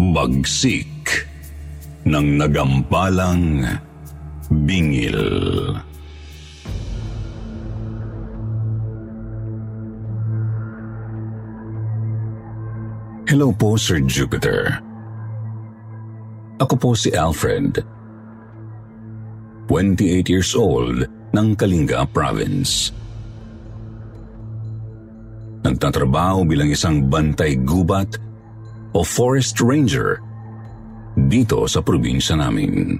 Bagsik ng nagampalang bingil. Hello po, Sir Jupiter. Ako po si Alfred. 28 years old ng Kalinga Province. Nagtatrabaho bilang isang bantay gubat o forest ranger dito sa probinsya namin.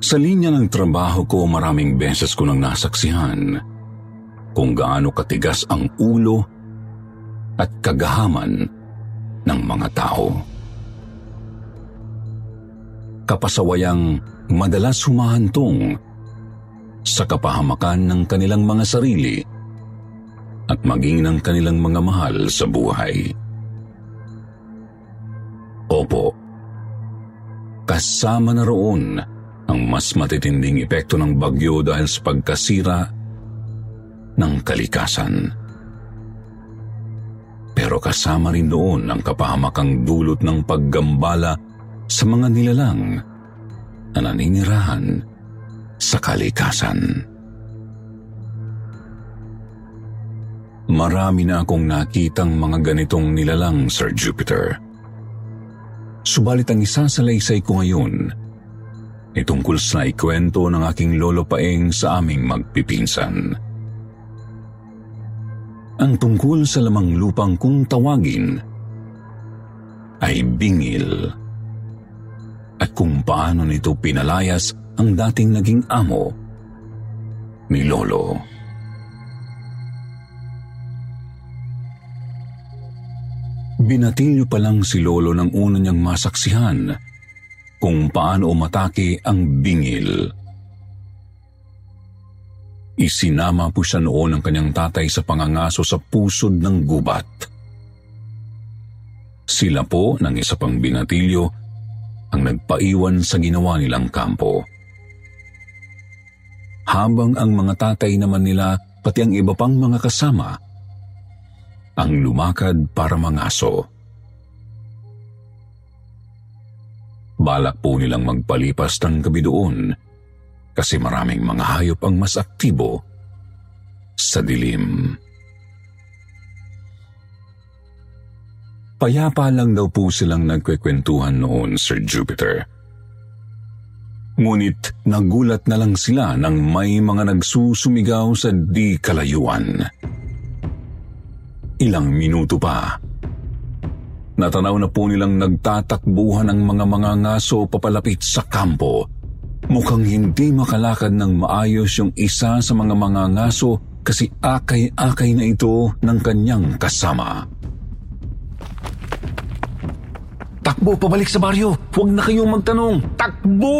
Sa linya ng trabaho ko maraming beses ko nang nasaksihan kung gaano katigas ang ulo at kagahaman ng mga tao. Kapasawayang madalas humahantong sa kapahamakan ng kanilang mga sarili at maging ng kanilang mga mahal sa buhay. Opo, kasama na roon ang mas matitinding epekto ng bagyo dahil sa pagkasira ng kalikasan. Pero kasama rin doon ang kapahamakang dulot ng paggambala sa mga nilalang na naninirahan sa kalikasan. Marami na akong nakitang mga ganitong nilalang, Sir Jupiter. Subalit ang isa sa laysay ko ngayon ay tungkol sa ikwento ng aking lolo paeng sa aming magpipinsan. Ang tungkol sa lamang lupang kung tawagin ay bingil at kung paano nito pinalayas ang dating naging amo ni Lolo. Binatilyo pa lang si Lolo ng una niyang masaksihan kung paano umatake ang bingil. Isinama po siya noon ng kanyang tatay sa pangangaso sa pusod ng gubat. Sila po ng isa pang binatilyo ang nagpaiwan sa ginawa nilang kampo. Habang ang mga tatay naman nila pati ang iba pang mga kasama ang lumakad para mangaso. Balak po nilang magpalipas ng gabi doon kasi maraming mga hayop ang mas aktibo sa dilim. Payapa lang daw po silang nagkwekwentuhan noon, Sir Jupiter. Ngunit nagulat na lang sila nang may mga nagsusumigaw sa di kalayuan. Ilang minuto pa. Natanaw na po nilang nagtatakbuhan ang mga mga ngaso papalapit sa kampo. Mukhang hindi makalakad ng maayos yung isa sa mga mga ngaso kasi akay-akay na ito ng kanyang kasama. Takbo pabalik sa baryo! Huwag na kayong magtanong! Takbo!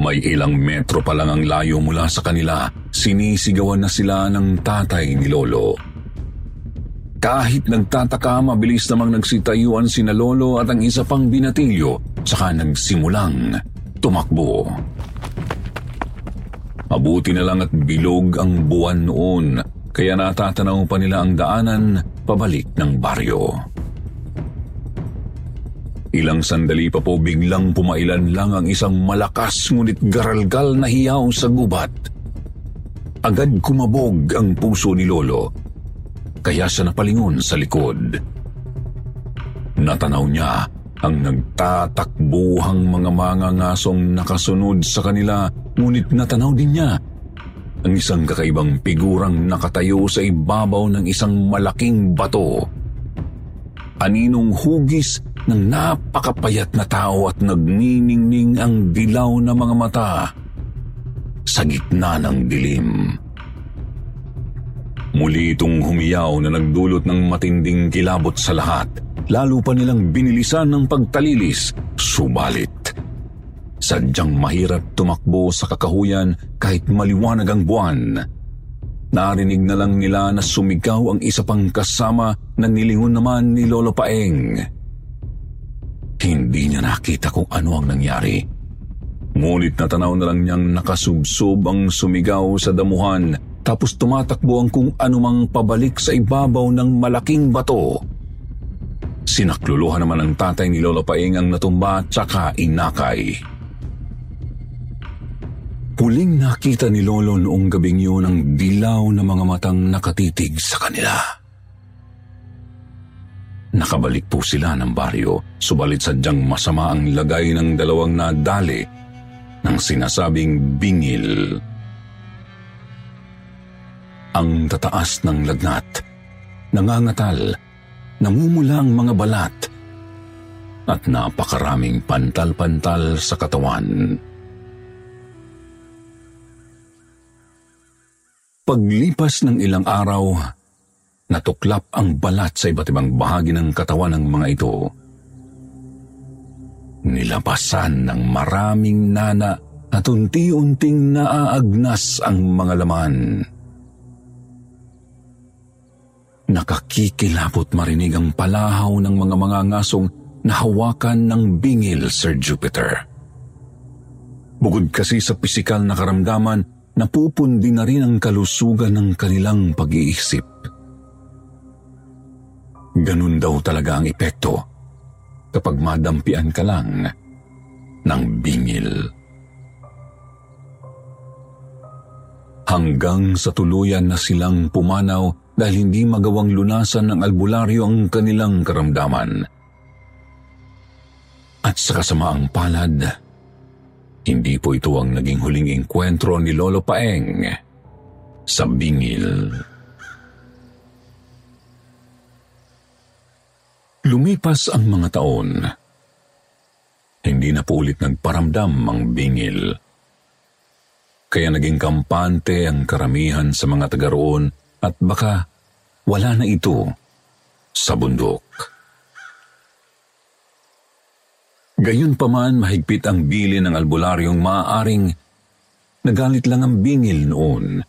May ilang metro pa lang ang layo mula sa kanila, sinisigawan na sila ng tatay ni Lolo. Kahit nagtataka, mabilis namang nagsitayuan sina Lolo at ang isa pang binatilyo, saka nagsimulang tumakbo. Mabuti na lang at bilog ang buwan noon, kaya natatanaw pa nila ang daanan pabalik ng baryo. Ilang sandali pa po biglang pumailan lang ang isang malakas ngunit garalgal na hiyaw sa gubat. Agad kumabog ang puso ni Lolo, kaya siya napalingon sa likod. Natanaw niya ang nagtatakbuhang mga mangangasong nakasunod sa kanila ngunit natanaw din niya ang isang kakaibang figurang nakatayo sa ibabaw ng isang malaking bato. Aninong hugis ng napakapayat na tao at nagniningning ang dilaw na mga mata sa gitna ng dilim. Muli itong humiyaw na nagdulot ng matinding kilabot sa lahat. Lalo pa nilang binilisan ng pagtalilis. Subalit, sadyang mahirap tumakbo sa kakahuyan kahit maliwanag ang buwan. Narinig na lang nila na sumigaw ang isa pang kasama na nilingon naman ni Lolo Paeng. Hindi niya nakita kung ano ang nangyari. Ngunit natanaw na lang niyang nakasubsob ang sumigaw sa damuhan tapos tumatakbo ang kung anumang pabalik sa ibabaw ng malaking bato. Sinakluluhan naman ng tatay ni Lolo Paeng ang natumba at saka inakay. Huling nakita ni Lolo noong gabing yun ang dilaw na mga matang nakatitig sa kanila. Nakabalik po sila ng baryo, subalit sadyang masama ang lagay ng dalawang nadali ng sinasabing bingil. Ang tataas ng lagnat, nangangatal, namumula ang mga balat, at napakaraming pantal-pantal sa katawan. Paglipas ng ilang araw, natuklap ang balat sa iba't ibang bahagi ng katawan ng mga ito. Nilabasan ng maraming nana at unti-unting naaagnas ang mga laman. Nakakikilapot marinig ang palahaw ng mga mga ngasong na hawakan ng bingil, Sir Jupiter. Bukod kasi sa pisikal na karamdaman, napupundi na rin ang kalusugan ng kanilang pag-iisip. Ganun daw talaga ang epekto kapag madampian ka lang ng bingil. Hanggang sa tuluyan na silang pumanaw dahil hindi magawang lunasan ng albularyo ang kanilang karamdaman. At sa kasamaang palad, hindi po ito ang naging huling engkwentro ni Lolo Paeng sa bingil. Lumipas ang mga taon. Hindi na po ulit nagparamdam ang bingil. Kaya naging kampante ang karamihan sa mga taga roon at baka wala na ito sa bundok. Gayon pa man mahigpit ang bili ng albularyong maaaring nagalit lang ang bingil noon.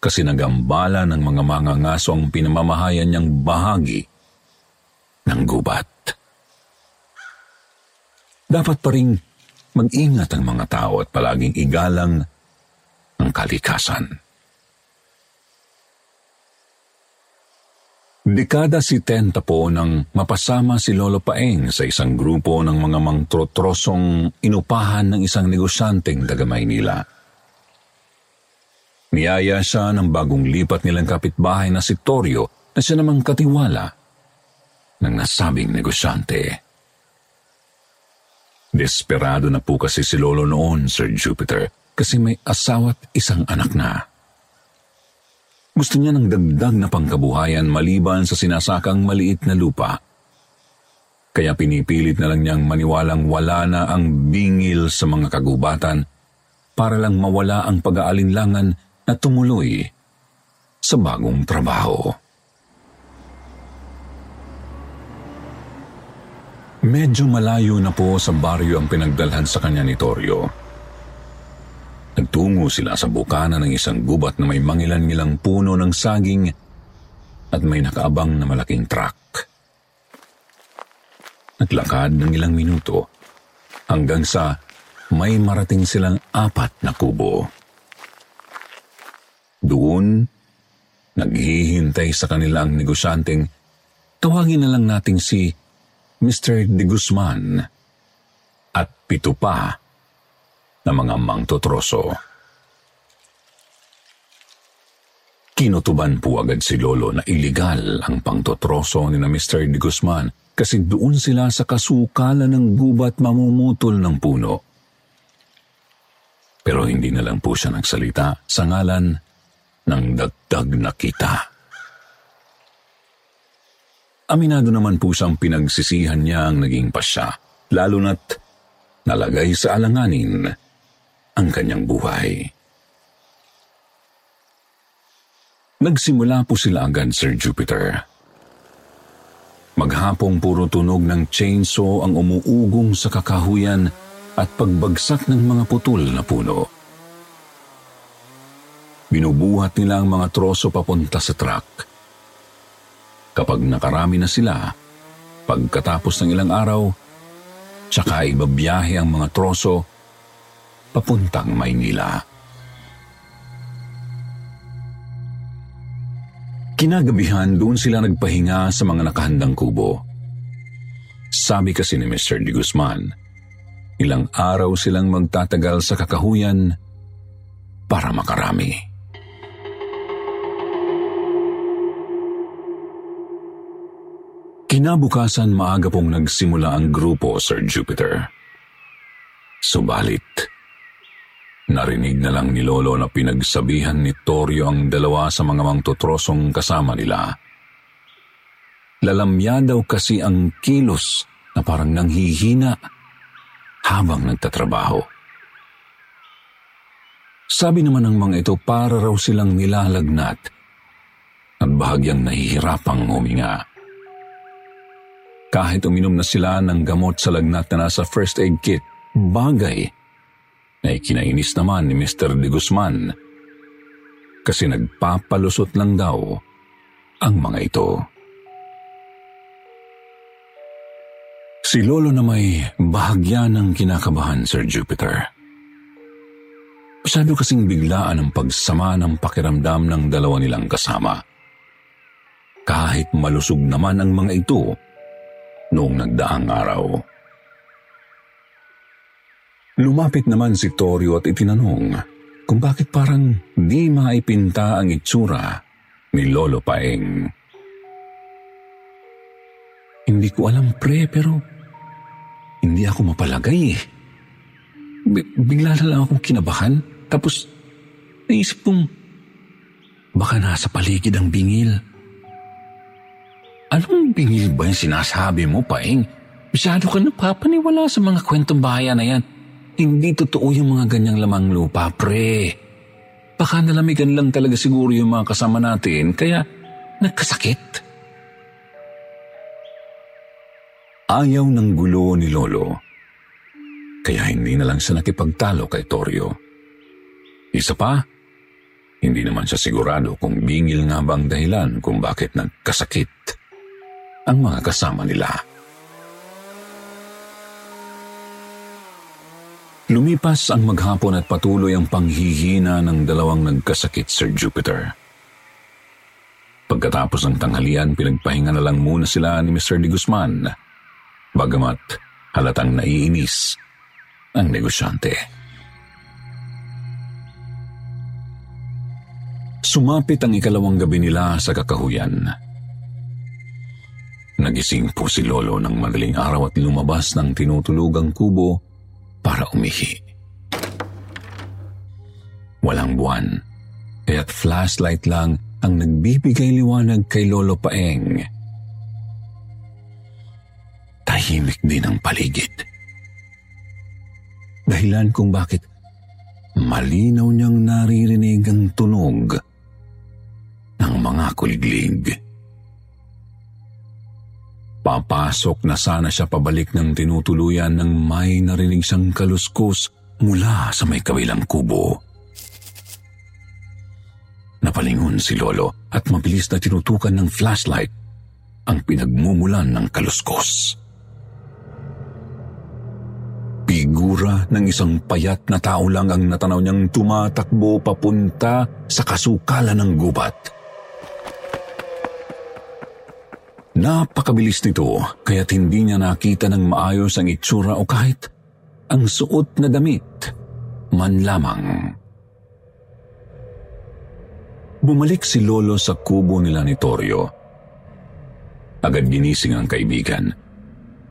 Kasi nagambala ng mga mangangaso ang pinamamahayan niyang bahagi ng gubat. Dapat pa rin mag-ingat ang mga tao at palaging igalang ang kalikasan. Dekada si Tenta po nang mapasama si Lolo Paeng sa isang grupo ng mga mangtrotrosong inupahan ng isang negosyanteng taga Maynila. Niyaya siya ng bagong lipat nilang kapitbahay na si Torio na siya namang katiwala ng nasabing negosyante. Desperado na po kasi si Lolo noon, Sir Jupiter, kasi may asawa't isang anak na. Gusto niya ng dagdag na pangkabuhayan maliban sa sinasakang maliit na lupa. Kaya pinipilit na lang niyang maniwalang wala na ang bingil sa mga kagubatan para lang mawala ang pag-aalinlangan na tumuloy sa bagong trabaho. Medyo malayo na po sa baryo ang pinagdalhan sa kanya ni Torio. Nagtungo sila sa bukana ng isang gubat na may mangilan-ngilang puno ng saging at may nakaabang na malaking truck. Naglakad ng ilang minuto hanggang sa may marating silang apat na kubo. Doon, naghihintay sa kanilang negosyanteng tawagin na lang nating si Mr. De Guzman at pito pa na mga mangtotroso. Kinutuban po agad si Lolo na iligal ang pangtotroso ni na Mr. De Guzman kasi doon sila sa kasukalan ng gubat mamumutol ng puno. Pero hindi na lang po siya nagsalita sa ngalan ng dagdag na kita. Aminado naman po siyang pinagsisihan niya ang naging pasya, lalo na't nalagay sa alanganin ang kanyang buhay. Nagsimula po sila agad, Sir Jupiter. Maghapong puro tunog ng chainsaw ang umuugong sa kakahuyan at pagbagsak ng mga putol na puno. Binubuhat nila ang mga troso papunta sa truck. Kapag nakarami na sila, pagkatapos ng ilang araw, tsaka ibabiyahe ang mga troso papuntang Maynila. Kinagabihan doon sila nagpahinga sa mga nakahandang kubo. Sabi kasi ni Mr. De Guzman, ilang araw silang magtatagal sa kakahuyan para makarami. Kinabukasan maaga pong nagsimula ang grupo, Sir Jupiter. Subalit, narinig na lang ni Lolo na pinagsabihan ni Torio ang dalawa sa mga mangtotrosong kasama nila. Lalamya daw kasi ang kilos na parang nanghihina habang nagtatrabaho. Sabi naman ng mga ito para raw silang nilalagnat at bahagyang nahihirapang huminga. Kahit uminom na sila ng gamot sa lagnat na nasa first aid kit, bagay na ikinainis naman ni Mr. De Guzman kasi nagpapalusot lang daw ang mga ito. Si Lolo na may bahagya ng kinakabahan, Sir Jupiter. Masyado kasing biglaan ang pagsama ng pakiramdam ng dalawa nilang kasama. Kahit malusog naman ang mga ito, noong nagdaang araw. Lumapit naman si Torio at itinanong kung bakit parang di maipinta ang itsura ni Lolo Paeng. Hindi ko alam pre pero hindi ako mapalagay eh. B- bigla na lang akong kinabahan tapos naisip kong baka nasa paligid ang bingil. Anong bingil ba yung sinasabi mo, Paing? Masyado ka napapaniwala sa mga kwentong bayan na yan. Hindi totoo yung mga ganyang lamang lupa, pre. Baka nalamigan lang talaga siguro yung mga kasama natin, kaya nagkasakit. Ayaw ng gulo ni Lolo. Kaya hindi na lang siya nakipagtalo kay Torio. Isa pa, hindi naman siya sigurado kung bingil nga bang dahilan kung bakit nagkasakit ang mga kasama nila. Lumipas ang maghapon at patuloy ang panghihina ng dalawang nagkasakit, Sir Jupiter. Pagkatapos ng tanghalian, pinagpahinga na lang muna sila ni Mr. De Guzman, bagamat halatang naiinis ang negosyante. Sumapit ang ikalawang gabi nila sa kakahuyan. Nagising po si Lolo ng madaling araw at lumabas ng tinutulugang kubo para umihi. Walang buwan, kaya't flashlight lang ang nagbibigay liwanag kay Lolo Paeng. Tahimik din ang paligid. Dahilan kung bakit malinaw niyang naririnig ang tunog ng mga kuliglig. Papasok na sana siya pabalik ng tinutuluyan nang may narinig siyang kaluskos mula sa may kabilang kubo. Napalingon si Lolo at mabilis na tinutukan ng flashlight ang pinagmumulan ng kaluskos. Figura ng isang payat na tao lang ang natanaw niyang tumatakbo papunta sa kasukalan ng gubat. Napakabilis nito kaya't hindi niya nakita ng maayos ang itsura o kahit ang suot na damit man lamang. Bumalik si Lolo sa kubo nila ni Torio. Agad ginising ang kaibigan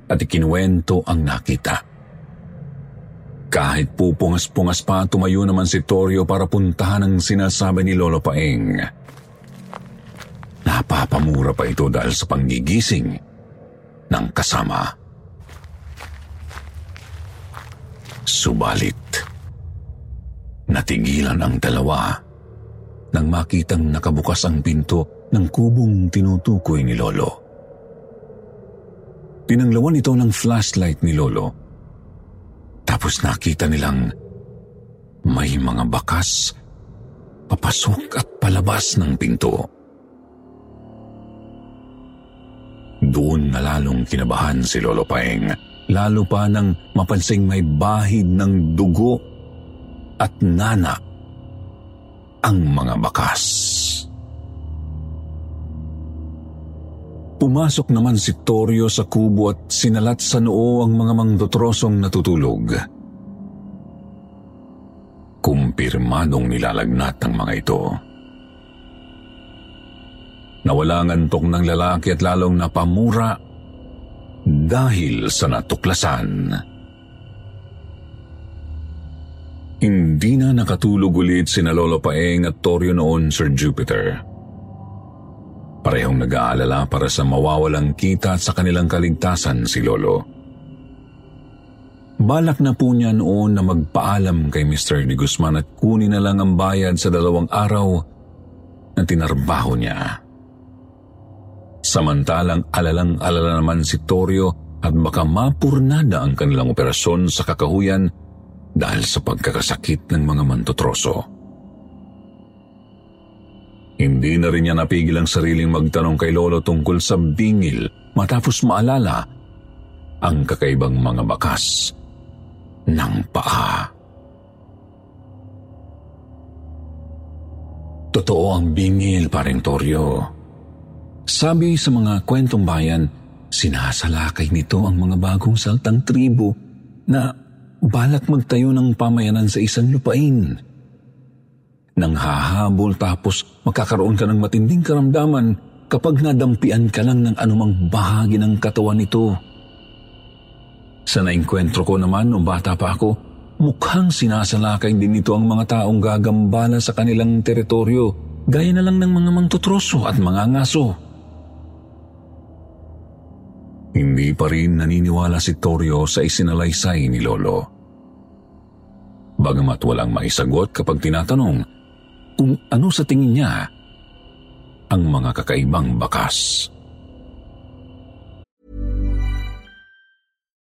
at ikinuwento ang nakita. Kahit pupungas-pungas pa, tumayo naman si Torio para puntahan ang sinasabi ni Lolo Paeng. Napapamura pa ito dahil sa panggigising ng kasama. Subalit, natigilan ang dalawa nang makitang nakabukas ang pinto ng kubong tinutukoy ni Lolo. Pinanglawan ito ng flashlight ni Lolo. Tapos nakita nilang may mga bakas papasok at palabas ng pinto. Doon na lalong kinabahan si Lolo Paeng, lalo pa nang mapansing may bahid ng dugo at nana ang mga bakas. Pumasok naman si Torio sa kubo at sinalat sa noo ang mga mangdotrosong natutulog. Kumpirmadong nilalagnat ang mga ito. Nawala ang antok ng lalaki at lalong napamura dahil sa natuklasan. Hindi na nakatulog ulit si Lolo Paeng at Torio noon, Sir Jupiter. Parehong nag-aalala para sa mawawalang kita at sa kanilang kaligtasan si Lolo. Balak na po niya noon na magpaalam kay Mr. Di Guzman at kunin na lang ang bayad sa dalawang araw na tinarbaho niya. Samantalang alalang-alala naman si Torio at baka mapurnada ang kanilang operasyon sa kakahuyan dahil sa pagkakasakit ng mga mantotroso. Hindi na rin niya napigil ang sariling magtanong kay Lolo tungkol sa bingil matapos maalala ang kakaibang mga bakas ng paa. Totoo ang bingil, paring Torio. Sabi sa mga kwentong bayan, sinasalakay nito ang mga bagong saltang tribo na balak magtayo ng pamayanan sa isang lupain. Nang hahabol tapos magkakaroon ka ng matinding karamdaman kapag nadampian ka lang ng anumang bahagi ng katawan nito. Sa nainkwentro ko naman nung bata pa ako, mukhang sinasalakay din nito ang mga taong gagambala sa kanilang teritoryo, gaya na lang ng mga mangtutroso at mga ngaso. Hindi pa rin naniniwala si Torio sa isinalaysay ni Lolo. Bagamat walang maisagot kapag tinatanong kung ano sa tingin niya ang mga kakaibang bakas.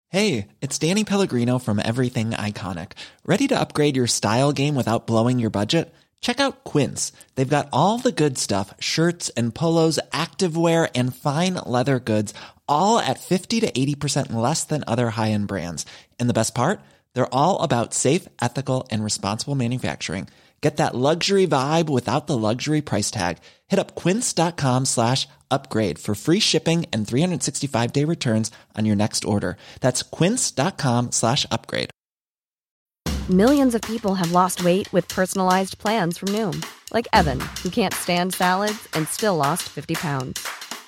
Hey, it's Danny Pellegrino from Everything Iconic. Ready to upgrade your style game without blowing your budget? Check out Quince. They've got all the good stuff shirts and polos, activewear, and fine leather goods all at 50 to 80% less than other high-end brands. And the best part? They're all about safe, ethical, and responsible manufacturing. Get that luxury vibe without the luxury price tag. Hit up quince.com slash upgrade for free shipping and 365-day returns on your next order. That's quince.com slash upgrade. Millions of people have lost weight with personalized plans from Noom. Like Evan, who can't stand salads and still lost 50 pounds.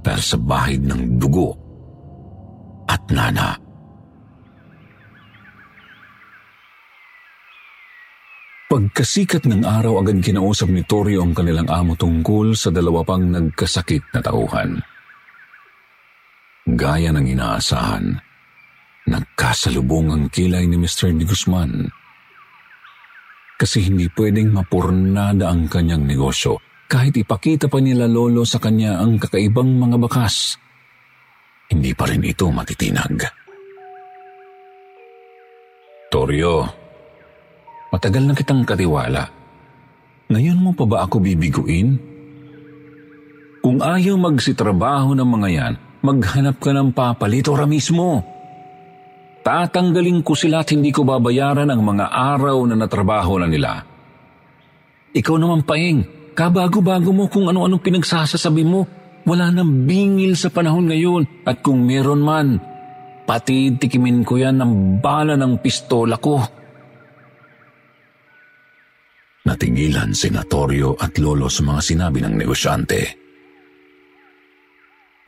dahil sa bahid ng dugo at nana. Pagkasikat ng araw agad kinausap ni Torio ang kanilang amo tungkol sa dalawa pang nagkasakit na tauhan. Gaya ng inaasahan, nagkasalubong ang kilay ni Mr. Di Guzman. Kasi hindi pwedeng mapurnada ang kanyang negosyo kahit ipakita pa nila lolo sa kanya ang kakaibang mga bakas, hindi pa rin ito matitinag. Torio, matagal na kitang katiwala. Ngayon mo pa ba ako bibiguin? Kung ayaw magsitrabaho ng mga yan, maghanap ka ng papalit ora mismo. Tatanggalin ko sila at hindi ko babayaran ang mga araw na natrabaho na nila. Ikaw naman, Paeng, Kabago-bago mo kung ano-anong pinagsasasabi mo. Wala nang bingil sa panahon ngayon at kung meron man, pati tikimin ko yan ng bala ng pistola ko. Natigilan si Natorio at Lolo sa mga sinabi ng negosyante.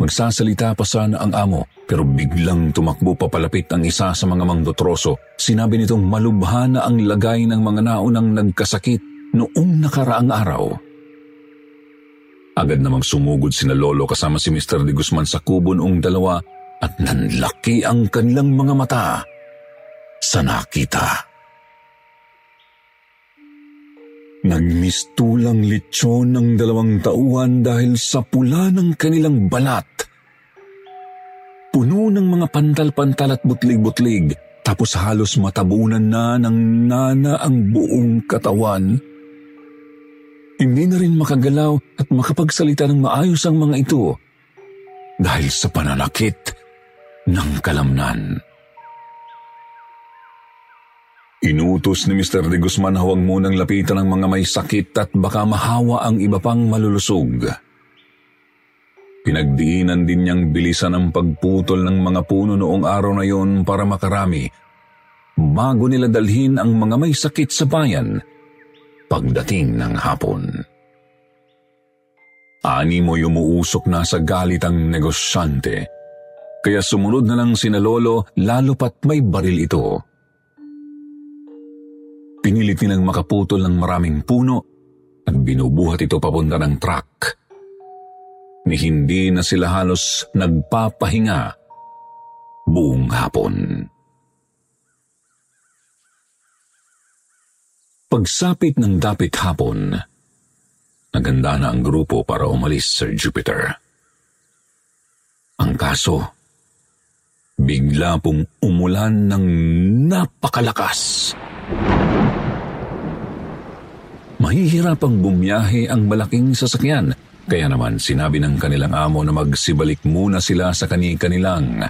Magsasalita pa sana ang amo pero biglang tumakbo papalapit ang isa sa mga mangdotroso. Sinabi nitong malubha na ang lagay ng mga naunang nagkasakit noong nakaraang araw. Agad namang sumugod sina Lolo kasama si Mr. De Guzman sa kubo noong dalawa at nanlaki ang kanilang mga mata sa nakita. Nagmistulang lechon ng dalawang tauhan dahil sa pula ng kanilang balat. Puno ng mga pantal-pantal at butlig-butlig, tapos halos matabunan na ng nana ang buong katawan. Hindi na rin makagalaw at makapagsalita ng maayos ang mga ito dahil sa pananakit ng kalamnan. Inutos ni Mr. De Guzman huwag munang lapitan ng mga may sakit at baka mahawa ang iba pang malulusog. Pinagdiinan din niyang bilisan ang pagputol ng mga puno noong araw na yon para makarami bago nila dalhin ang mga may sakit sa bayan pagdating ng hapon. Ani mo yumuusok na sa galit ang negosyante, kaya sumunod na lang sina Lolo lalo pat may baril ito. Pinilit nilang makaputol ng maraming puno at binubuhat ito papunta ng truck. Ni hindi na sila halos nagpapahinga buong hapon. Pagsapit ng dapit hapon, naganda na ang grupo para umalis, Sir Jupiter. Ang kaso, bigla pong umulan ng napakalakas. Mahihirapang bumiyahe ang malaking sasakyan, kaya naman sinabi ng kanilang amo na magsibalik muna sila sa kani-kanilang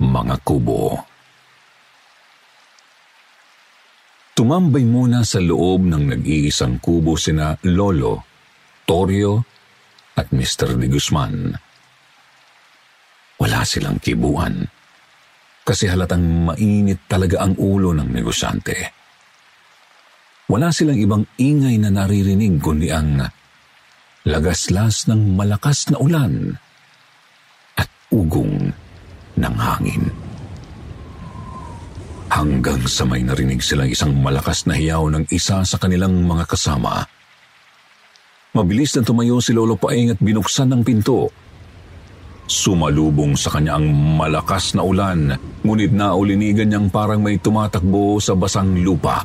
mga kubo. Tumambay muna sa loob ng nag-iisang kubo sina Lolo, Torio, at Mr. De Guzman. Wala silang kibuan kasi halatang mainit talaga ang ulo ng negosyante. Wala silang ibang ingay na naririnig kundi ang lagaslas ng malakas na ulan at ugong ng hangin. Hanggang sa may narinig silang isang malakas na hiyaw ng isa sa kanilang mga kasama. Mabilis na tumayo si Lolo Paeng at binuksan ng pinto. Sumalubong sa kanya ang malakas na ulan, ngunit naulinigan niyang parang may tumatakbo sa basang lupa.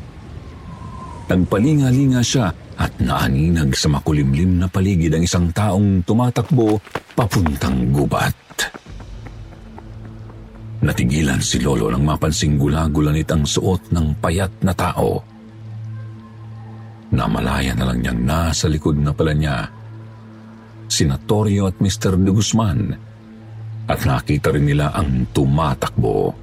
Nagpalinga-linga siya at naaninag sa makulimlim na paligid ang isang taong tumatakbo papuntang gubat. Natigilan si Lolo nang mapansing gulagulanit ang suot ng payat na tao. Namalaya na lang niyang nasa likod na pala niya sina Torio at Mr. De Guzman at nakita rin nila ang tumatakbo.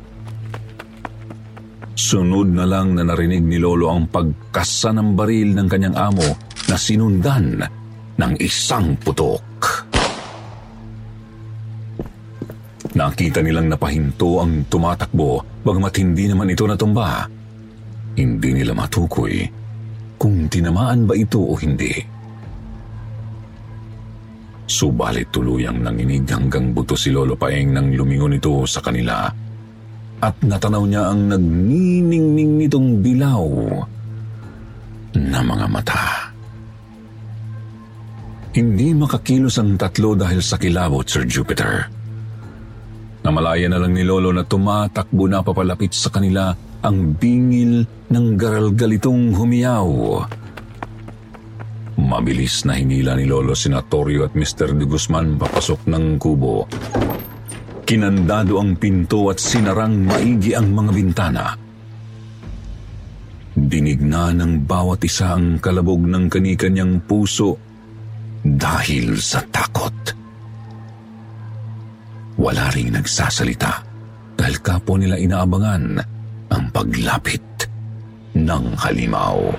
Sunod na lang na narinig ni Lolo ang pagkasa ng baril ng kanyang amo na sinundan ng isang putok. Nakita nilang napahinto ang tumatakbo, bagamat hindi naman ito natumba. Hindi nila matukoy kung tinamaan ba ito o hindi. Subalit tuluyang nanginig hanggang buto si Lolo Paeng nang lumingon ito sa kanila at natanaw niya ang nagniningning nitong dilaw na mga mata. Hindi makakilos ang tatlo dahil sa kilabot, Sir Jupiter. Namalaya na lang ni Lolo na tumatakbo na papalapit sa kanila ang bingil ng garalgalitong humiyaw. Mabilis na hinila ni Lolo Senatorio at Mr. De Guzman papasok ng kubo. Kinandado ang pinto at sinarang maigi ang mga bintana. Dinig na ng bawat isa ang kalabog ng kanikanyang puso dahil sa takot. Wala ring nagsasalita dahil kapo nila inaabangan ang paglapit ng halimaw.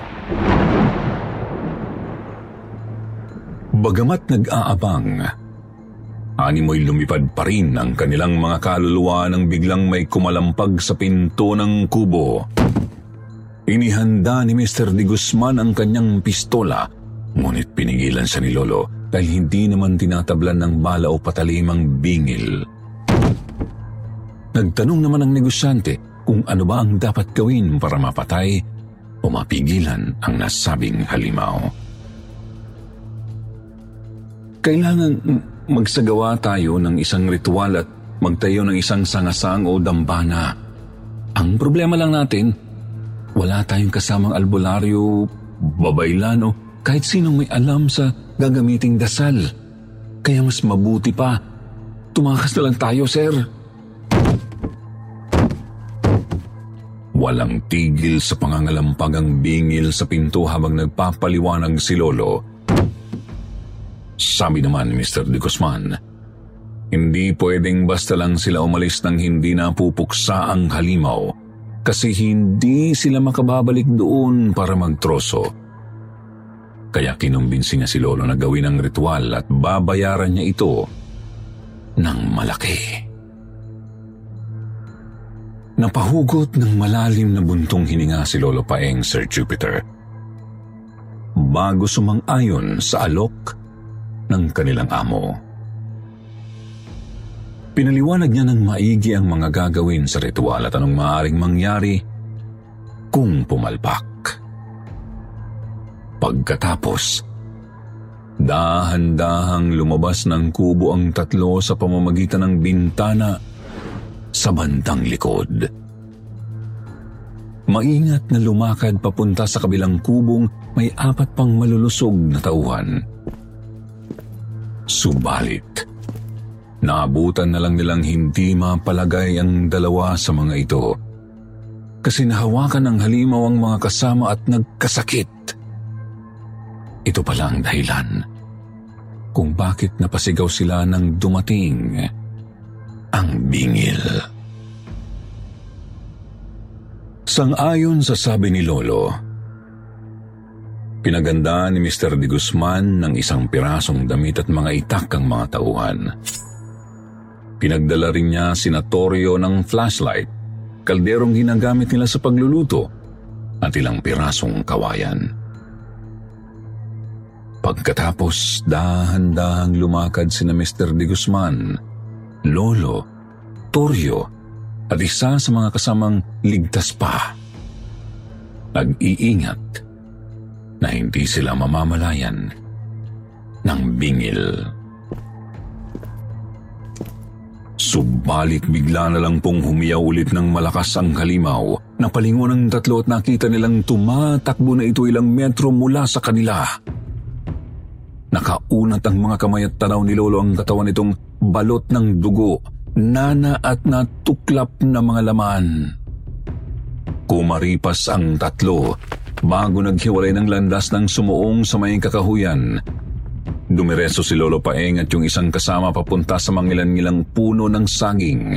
Bagamat nag-aabang, animoy lumipad pa rin ang kanilang mga kaluluwa nang biglang may kumalampag sa pinto ng kubo. Inihanda ni Mr. Di Guzman ang kanyang pistola, ngunit pinigilan siya ni Lolo dahil hindi naman tinatablan ng bala o patalimang bingil. Nagtanong naman ang negosyante kung ano ba ang dapat gawin para mapatay o mapigilan ang nasabing halimaw. Kailangan magsagawa tayo ng isang ritual at magtayo ng isang sangasang o dambana. Ang problema lang natin, wala tayong kasamang albularyo, babaylan o kahit sinong may alam sa gagamiting dasal. Kaya mas mabuti pa, tumakas na lang tayo, sir. Walang tigil sa pangangalampag ang bingil sa pinto habang nagpapaliwanag si Lolo. Sabi naman ni Mr. De Guzman, hindi pwedeng basta lang sila umalis nang hindi napupuksa ang halimaw kasi hindi sila makababalik doon para magtroso. Kaya kinumbinsi niya si Lolo na gawin ang ritual at babayaran niya ito ng malaki. Napahugot ng malalim na buntong hininga si Lolo Paeng, Sir Jupiter. Bago sumang-ayon sa alok ng kanilang amo. Pinaliwanag niya ng maigi ang mga gagawin sa ritual at anong maaaring mangyari kung pumalpak. Pagkatapos, dahan-dahang lumabas ng kubo ang tatlo sa pamamagitan ng bintana sa bandang likod. Maingat na lumakad papunta sa kabilang kubong may apat pang malulusog na tauhan. Subalit, Naabutan na lang nilang hindi mapalagay ang dalawa sa mga ito. Kasi nahawakan ng halimaw ang mga kasama at nagkasakit. Ito pala ang dahilan kung bakit napasigaw sila nang dumating ang bingil. Sang-ayon sa sabi ni Lolo, pinaganda ni Mr. De Guzman ng isang pirasong damit at mga itak ang mga tauhan. Pinagdala rin niya sinatorio ng flashlight, kalderong ginagamit nila sa pagluluto, at ilang pirasong kawayan. Pagkatapos, dahan-dahang lumakad sina Mr. De Guzman, Lolo, Toryo, at isa sa mga kasamang ligtas pa. Nag-iingat na hindi sila mamamalayan ng bingil. Subalit bigla na lang pong humiyaw ulit ng malakas ang halimaw. Napalingon ang tatlo at nakita nilang tumatakbo na ito ilang metro mula sa kanila. Nakaunat ang mga kamay at tanaw ni Lolo ang katawan nitong balot ng dugo, nana at natuklap na mga laman. Kumaripas ang tatlo bago naghiwalay ng landas ng sumuong sa may kakahuyan Dumireso si Lolo Paeng at yung isang kasama papunta sa mangilan-ngilang puno ng saging.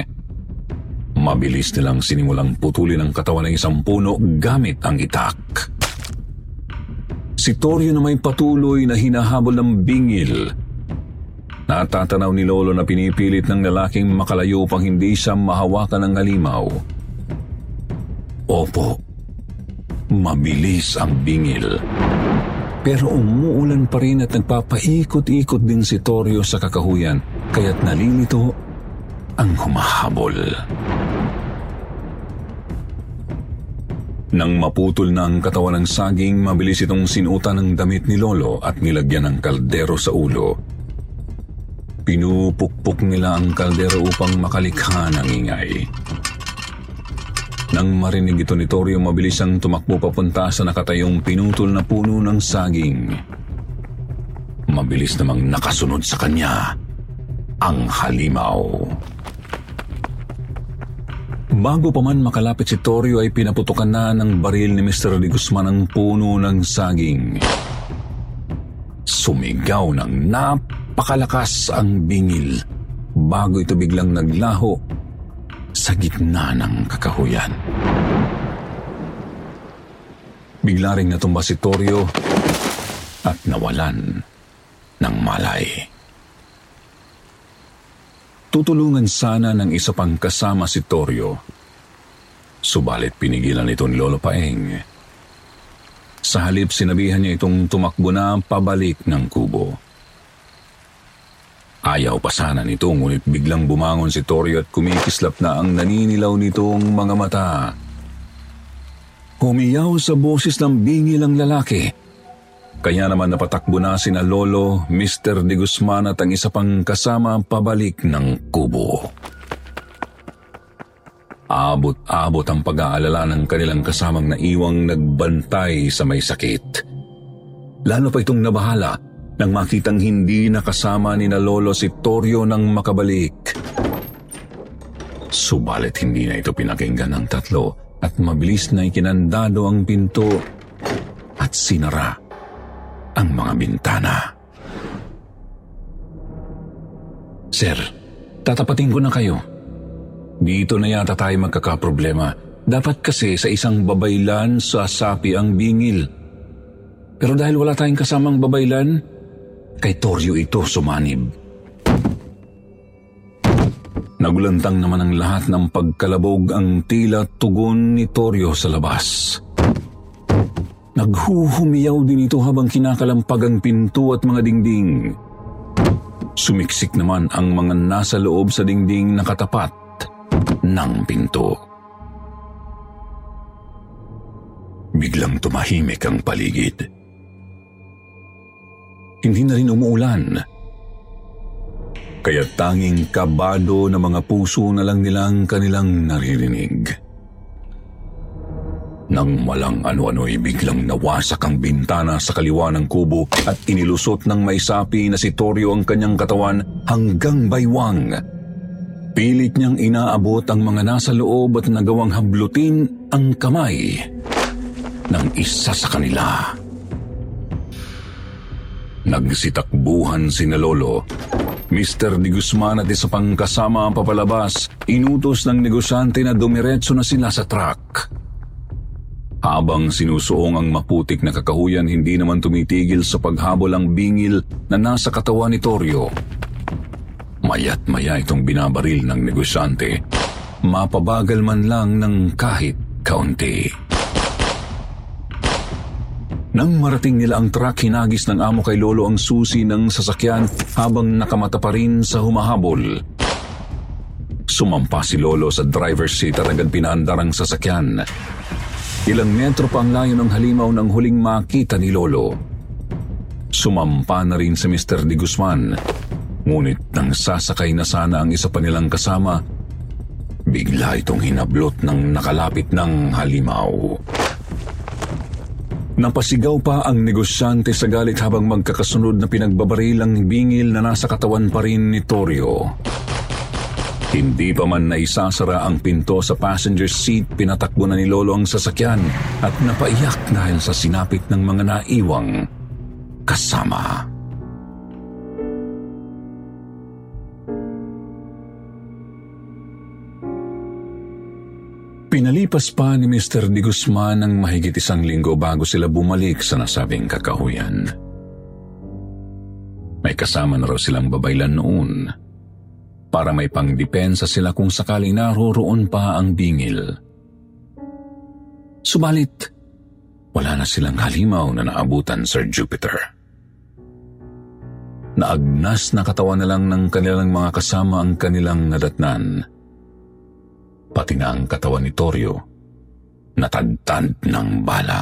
Mabilis nilang sinimulang putulin ang katawan ng isang puno gamit ang itak. Si Torio na may patuloy na hinahabol ng bingil. Natatanaw ni Lolo na pinipilit ng lalaking makalayo pang hindi siya mahawakan ng halimaw. Opo, mabilis ang bingil. Pero umuulan pa rin at nagpapaikot-ikot din si Torio sa kakahuyan kaya't nalilito ang humahabol. Nang maputol na ang katawan ng saging, mabilis itong sinutan ng damit ni Lolo at nilagyan ng kaldero sa ulo. Pinupukpok nila ang kaldero upang makalikha ng ingay. Nang marinig ito ni Torio, mabilis ang tumakbo papunta sa nakatayong pinutol na puno ng saging. Mabilis namang nakasunod sa kanya ang halimaw. Bago pa man makalapit si Torio ay pinaputukan na ng baril ni Mr. De Guzman ang puno ng saging. Sumigaw ng napakalakas ang bingil bago ito biglang naglaho sa gitna ng kakahuyan. Bigla ring natumba si Torio at nawalan ng malay. Tutulungan sana ng isa pang kasama si Torio. Subalit pinigilan ito ni Lolo Paeng. Sa halip sinabihan niya itong tumakbo na pabalik ng kubo. Ayaw pa sana nito ngunit biglang bumangon si Torio at kumikislap na ang naninilaw nitong mga mata. Humiyaw sa boses ng bingil ang lalaki. Kaya naman napatakbo na sina Lolo, Mr. De Guzman at ang isa pang kasama pabalik ng kubo. Abot-abot ang pag-aalala ng kanilang kasamang naiwang nagbantay sa may sakit. Lalo pa itong nabahala nang makitang hindi nakasama ni na Lolo si Torio nang makabalik. Subalit hindi na ito pinakinggan ng tatlo at mabilis na ikinandado ang pinto at sinara ang mga bintana. Sir, tatapatin ko na kayo. Dito na yata tayo magkakaproblema. Dapat kasi sa isang babaylan sa sapi ang bingil. Pero dahil wala tayong kasamang babaylan, Kay Toryo ito sumanib. Nagulantang naman ang lahat ng pagkalabog ang tila tugon ni Toryo sa labas. Naghuhumiyaw din ito habang kinakalampag ang pinto at mga dingding. Sumiksik naman ang mga nasa loob sa dingding na katapat ng pinto. Biglang tumahimik ang paligid. Hindi na rin umuulan. Kaya tanging kabado na mga puso na lang nilang kanilang naririnig. Nang walang ano-ano'y biglang nawasak ang bintana sa kaliwa ng kubo at inilusot ng may sapi na si Torio ang kanyang katawan hanggang baywang. Pilit niyang inaabot ang mga nasa loob at nagawang hablutin ang kamay ng isa sa kanila. Nagsitakbuhan si na Lolo. Mr. Di Guzman at isa pang kasama ang papalabas, inutos ng negosyante na dumiretso na sila sa truck. Habang sinusuong ang maputik na kakahuyan, hindi naman tumitigil sa paghabol ang bingil na nasa katawan ni Torio. Mayat maya itong binabaril ng negosyante. Mapabagal man lang ng kahit kaunti. Nang marating nila ang truck, hinagis ng amo kay Lolo ang susi ng sasakyan habang nakamata pa rin sa humahabol. Sumampa si Lolo sa driver's seat at agad pinaandar ang sasakyan. Ilang metro pa ang layo ng halimaw nang huling makita ni Lolo. Sumampa na rin si Mr. Di Guzman. Ngunit nang sasakay na sana ang isa pa nilang kasama, bigla itong hinablot ng nakalapit ng halimaw. Napasigaw pa ang negosyante sa galit habang magkakasunod na pinagbabaril ang bingil na nasa katawan pa rin ni Torio. Hindi pa man naisasara ang pinto sa passenger seat, pinatakbo na ni Lolo ang sasakyan at napaiyak dahil sa sinapit ng mga naiwang kasama. Pinalipas pa ni Mr. Di Guzman ng mahigit isang linggo bago sila bumalik sa nasabing kakahuyan. May kasama na raw silang babaylan noon para may pangdepensa sila kung sakaling naroroon pa ang bingil. Subalit, wala na silang halimaw na naabutan, Sir Jupiter. Naagnas na katawan na lang ng kanilang mga kasama ang kanilang nadatnan pati na ang katawan ni Torio natadtad ng bala.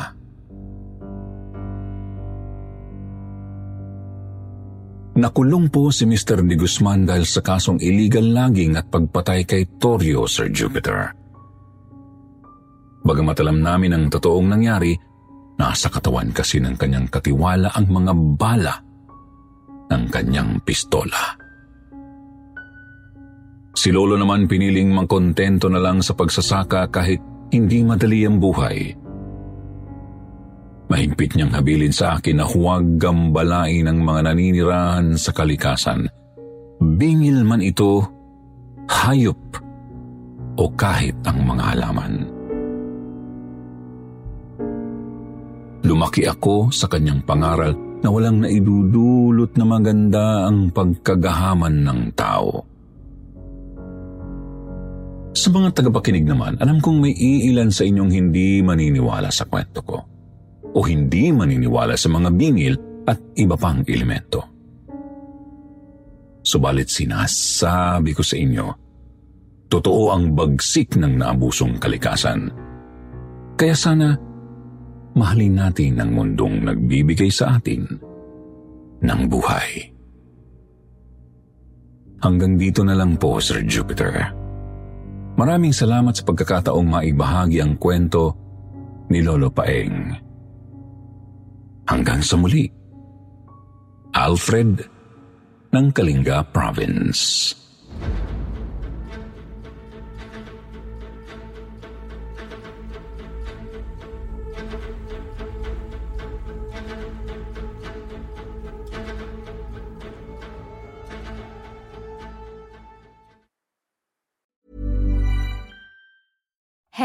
Nakulong po si Mr. Di Guzman dahil sa kasong illegal logging at pagpatay kay Torio, Sir Jupiter. Bagamat alam namin ang totoong nangyari, nasa katawan kasi ng kanyang katiwala ang mga bala ng kanyang pistola. Si Lolo naman piniling mangkontento na lang sa pagsasaka kahit hindi madali ang buhay. Mahigpit niyang habilin sa akin na huwag gambalain ang mga naninirahan sa kalikasan. Bingil man ito, hayop, o kahit ang mga halaman. Lumaki ako sa kanyang pangaral na walang naidudulot na maganda ang pagkagahaman ng tao. Sa mga tagapakinig naman, alam kong may iilan sa inyong hindi maniniwala sa kwento ko o hindi maniniwala sa mga bingil at iba pang elemento. Subalit sinasabi ko sa inyo, totoo ang bagsik ng naabusong kalikasan. Kaya sana mahalin natin ang mundong nagbibigay sa atin ng buhay. Hanggang dito na lang po, Sir Jupiter. Maraming salamat sa pagkakataong maibahagi ang kwento ni Lolo Paeng. Hanggang sa muli, Alfred ng Kalinga Province.